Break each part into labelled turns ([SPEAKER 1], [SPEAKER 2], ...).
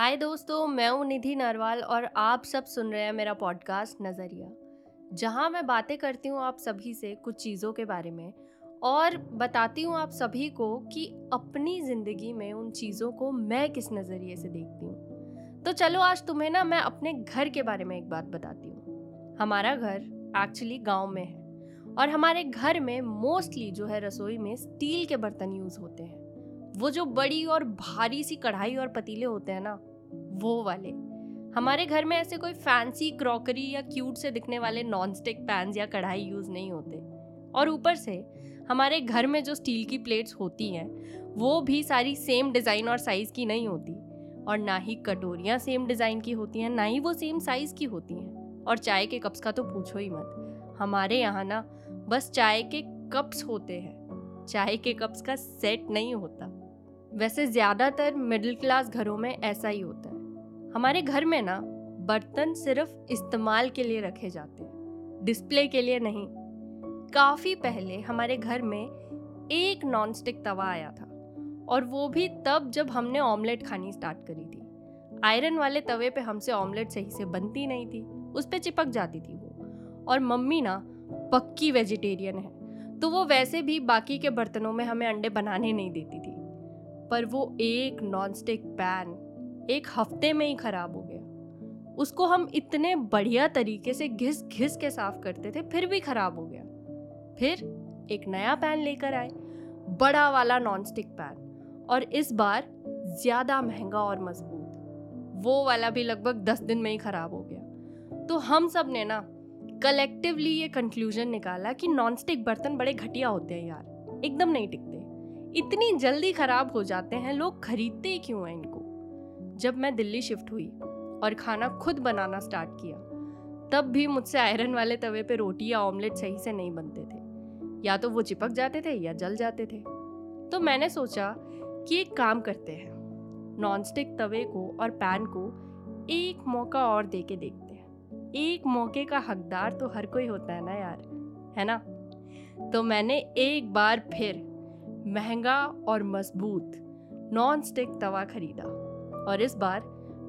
[SPEAKER 1] हाय दोस्तों, मैं हूँ निधि नरवाल और आप सब सुन रहे हैं मेरा पॉडकास्ट नज़रिया। जहाँ मैं बातें करती हूँ आप सभी से कुछ चीज़ों के बारे में और बताती हूँ आप सभी को कि अपनी ज़िंदगी में उन चीज़ों को मैं किस नज़रिए से देखती हूँ। तो चलो आज तुम्हें ना मैं अपने घर के बारे में एक बात बताती हूँ। हमारा घर एक्चुअली गाँव में है और हमारे घर में मोस्टली जो है रसोई में स्टील के बर्तन यूज़ होते हैं। वो जो बड़ी और भारी सी कढ़ाई और पतीले होते हैं ना वो वाले। हमारे घर में ऐसे कोई फैंसी क्रॉकरी या क्यूट से दिखने वाले नॉन स्टिक पैन या कढ़ाई यूज़ नहीं होते। और ऊपर से, हमारे घर में जो स्टील की प्लेट्स होती हैं, वो भी सारी सेम डिज़ाइन और साइज़ की नहीं होती। और ना ही कटोरियाँ सेम डिज़ाइन की होती हैं, ना ही वो सेम साइज़ की होती हैं। और चाय के कप्स का तो पूछो ही मत। हमारे यहाँ ना, बस चाय के कप्स होते हैं। चाय के कप्स का सेट नहीं होता। वैसे ज़्यादातर मिडिल क्लास घरों में ऐसा ही होता है। हमारे घर में ना, बर्तन सिर्फ़ इस्तेमाल के लिए रखे जाते हैं डिस्प्ले के लिए नहीं। काफ़ी पहले हमारे घर में एक नॉन स्टिक तवा आया था और वो भी तब जब हमने ऑमलेट खानी स्टार्ट करी थी। आयरन वाले तवे पे हमसे ऑमलेट सही से बनती नहीं थी, उस पर चिपक जाती थी वो। और मम्मी ना, पक्की वेजिटेरियन है तो वो वैसे भी बाकी के बर्तनों में हमें अंडे बनाने नहीं देती थी। पर वो एक नॉन स्टिक पैन एक हफ़्ते में ही खराब हो गया। उसको हम इतने बढ़िया तरीके से घिस घिस के साफ़ करते थे, फिर भी खराब हो गया। फिर एक नया पैन लेकर आए, बड़ा वाला नॉन स्टिक पैन और इस बार ज़्यादा महँगा और मज़बूत। वो वाला भी लगभग दस दिन में ही खराब हो गया। तो हम सबने ना कलेक्टिवली ये कंक्लूजन निकाला कि नॉन स्टिक बर्तन बड़े घटिया होते हैं यार, एकदम नहीं टिकते। इतनी जल्दी खराब हो जाते हैं, लोग खरीदते क्यों हैं इनको? जब मैं दिल्ली शिफ्ट हुई और खाना खुद बनाना स्टार्ट किया, तब भी मुझसे आयरन वाले तवे पे रोटी या ऑमलेट सही से नहीं बनते थे। या तो वो चिपक जाते थे या जल जाते थे। तो मैंने सोचा कि एक काम करते हैं। नॉनस्टिक तवे को और पैन को एक मौका और दे के देखते हैं। एक मौके का हकदार तो हर कोई होता है ना यार, है ना? तो मैंने एक बार फिर महँगा और मज़बूत नॉन स्टिक तवा खरीदा। और इस बार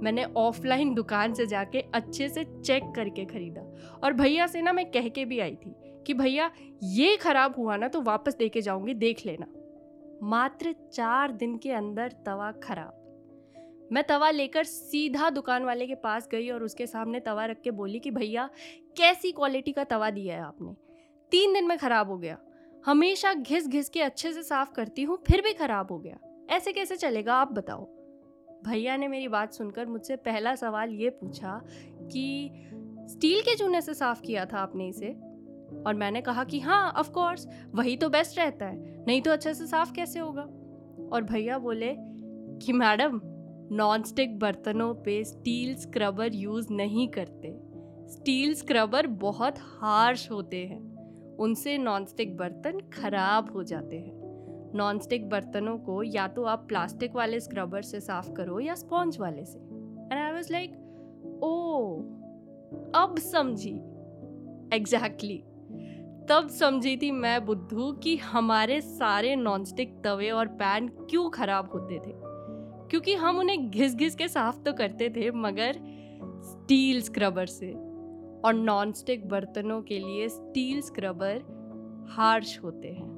[SPEAKER 1] मैंने ऑफलाइन दुकान से जाके अच्छे से चेक करके खरीदा। और भैया से ना मैं कह के भी आई थी कि भैया, ये खराब हुआ ना तो वापस दे के जाऊँगी, देख लेना। मात्र चार दिन के अंदर तवा खराब। मैं तवा लेकर सीधा दुकान वाले के पास गई और उसके सामने तवा रख के बोली कि भैया, कैसी क्वालिटी का तवा दिया है आपने? तीन दिन में ख़राब हो गया। हमेशा घिस घिस के अच्छे से साफ़ करती हूँ, फिर भी खराब हो गया। ऐसे कैसे चलेगा, आप बताओ। भैया ने मेरी बात सुनकर मुझसे पहला सवाल ये पूछा कि, स्टील के चूने से साफ़ किया था आपने इसे? और मैंने कहा कि हाँ ऑफ़ कोर्स वही तो बेस्ट रहता है, नहीं तो अच्छे से साफ़ कैसे होगा? और भैया बोले कि, मैडम नॉन स्टिक बर्तनों पे स्टील स्क्रबर यूज़ नहीं करते। स्टील स्क्रबर बहुत हार्श होते हैं। उनसे नॉनस्टिक बर्तन खराब हो जाते हैं। नॉनस्टिक बर्तनों को या तो आप प्लास्टिक वाले स्क्रबर से साफ़ करो या स्पॉन्ज वाले से। And I was like oh अब समझी। Exactly exactly. तब समझी थी मैं बुद्धू कि हमारे सारे नॉनस्टिक तवे और पैन क्यों खराब होते थे। क्योंकि हम उन्हें घिस घिस के साफ़ तो करते थे, मगर स्टील स्क्रबर से। और नॉनस्टिक बर्तनों के लिए स्टील स्क्रबर हार्श होते हैं।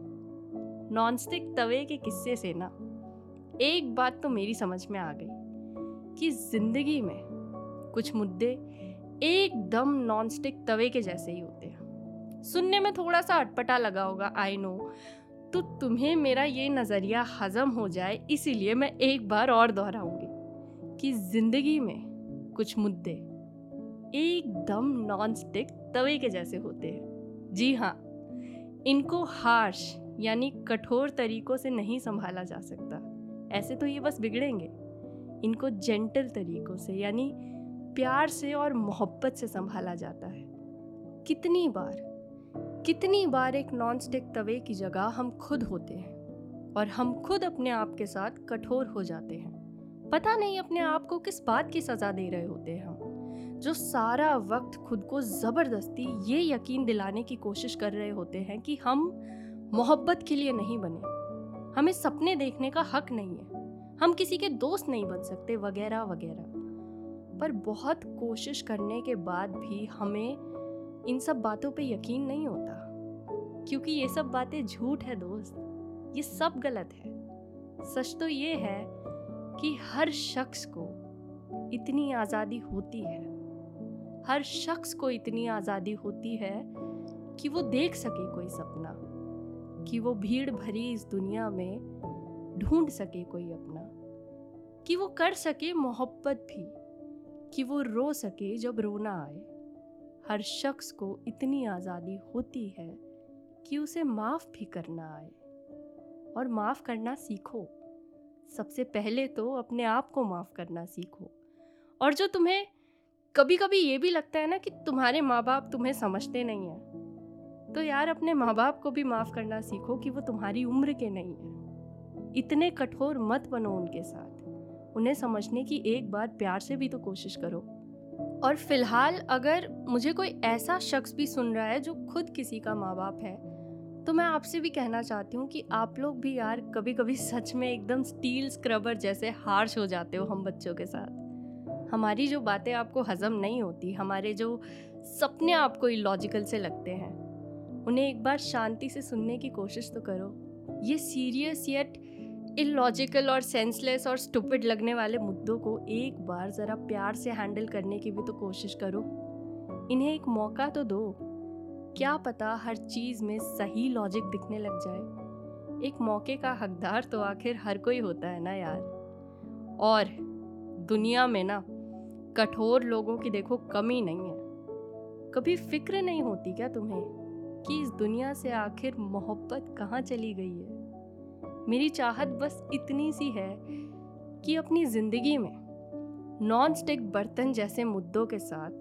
[SPEAKER 1] नॉनस्टिक तवे के किस्से से ना, एक बात तो मेरी समझ में आ गई कि ज़िंदगी में कुछ मुद्दे एकदम नॉनस्टिक तवे के जैसे ही होते हैं। सुनने में थोड़ा सा अटपटा लगा होगा आई नो तो तुम्हें मेरा ये नज़रिया हजम हो जाए, इसीलिए मैं एक बार और दोहराऊँगी कि ज़िंदगी में कुछ मुद्दे एकदम नॉन स्टिक तवे के जैसे होते हैं। जी हाँ इनको हार्श यानी कठोर तरीकों से नहीं संभाला जा सकता। ऐसे तो ये बस बिगड़ेंगे। इनको जेंटल तरीकों से यानी प्यार से और मोहब्बत से संभाला जाता है। कितनी बार कितनी बार एक नॉन स्टिक तवे की जगह हम खुद होते हैं और हम खुद अपने आप के साथ कठोर हो जाते हैं। पता नहीं अपने आप को किस बात की सज़ा दे रहे होते हैं जो सारा वक्त खुद को ज़बरदस्ती ये यकीन दिलाने की कोशिश कर रहे होते हैं कि हम मोहब्बत के लिए नहीं बने। हमें सपने देखने का हक नहीं है। हम किसी के दोस्त नहीं बन सकते, वगैरह वगैरह। पर बहुत कोशिश करने के बाद भी हमें इन सब बातों पे यकीन नहीं होता। क्योंकि ये सब बातें झूठ है दोस्त। ये सब गलत है। सच तो ये है कि हर शख्स को इतनी आज़ादी होती है। हर शख्स को इतनी आज़ादी होती है कि वो देख सके कोई सपना, कि वो भीड़ भरी इस दुनिया में ढूंढ सके कोई अपना, कि वो कर सके मोहब्बत भी, कि वो रो सके जब रोना आए। हर शख्स को इतनी आज़ादी होती है कि उसे माफ़ भी करना आए। और माफ़ करना सीखो। सबसे पहले तो अपने आप को माफ़ करना सीखो। और जो तुम्हें कभी कभी ये भी लगता है ना कि तुम्हारे माँ बाप तुम्हें समझते नहीं हैं। तो यार, अपने माँ बाप को भी माफ़ करना सीखो कि वो तुम्हारी उम्र के नहीं हैं। इतने कठोर मत बनो उनके साथ। उन्हें समझने की एक बार प्यार से भी तो कोशिश करो। और फ़िलहाल अगर मुझे कोई ऐसा शख्स भी सुन रहा है जो खुद किसी का माँ बाप है तो मैं आपसे भी कहना चाहती हूँ कि आप लोग भी यार कभी कभी सच में एकदम स्टील स्क्रबर जैसे हार्श हो जाते हो हम बच्चों के साथ। हमारी जो बातें आपको हज़म नहीं होती, हमारे जो सपने आपको इलॉजिकल से लगते हैं, उन्हें एक बार शांति से सुनने की कोशिश तो करो। ये सीरियस येट इलॉजिकल और सेंसलेस और स्टूपिड लगने वाले मुद्दों को एक बार ज़रा प्यार से हैंडल करने की भी तो कोशिश करो। इन्हें एक मौका तो दो। क्या पता हर चीज़ में सही लॉजिक दिखने लग जाए। एक मौके का हकदार तो आखिर हर कोई होता है ना यार? और दुनिया में ना कठोर लोगों की देखो कमी नहीं है। कभी फ़िक्र नहीं होती क्या तुम्हें कि इस दुनिया से आखिर मोहब्बत कहाँ चली गई है? मेरी चाहत बस इतनी सी है कि अपनी ज़िंदगी में नॉन स्टिक बर्तन जैसे मुद्दों के साथ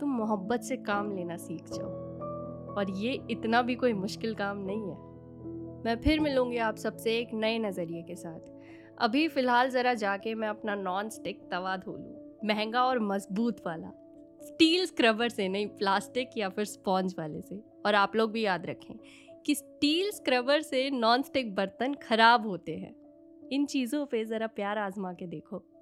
[SPEAKER 1] तुम मोहब्बत से काम लेना सीख जाओ। और ये इतना भी कोई मुश्किल काम नहीं है। मैं फिर मिलूँगी आप सबसे एक नए नज़रिए के साथ। अभी फ़िलहाल ज़रा जाके मैं अपना नॉन स्टिक तवा धो लूँ। महँगा और मज़बूत वाला। स्टील स्क्रबर से नहीं, प्लास्टिक या फिर स्पॉन्ज वाले से। और आप लोग भी याद रखें कि स्टील स्क्रबर से नॉन स्टिक बर्तन खराब होते हैं। इन चीज़ों पे ज़रा प्यार आजमा के देखो।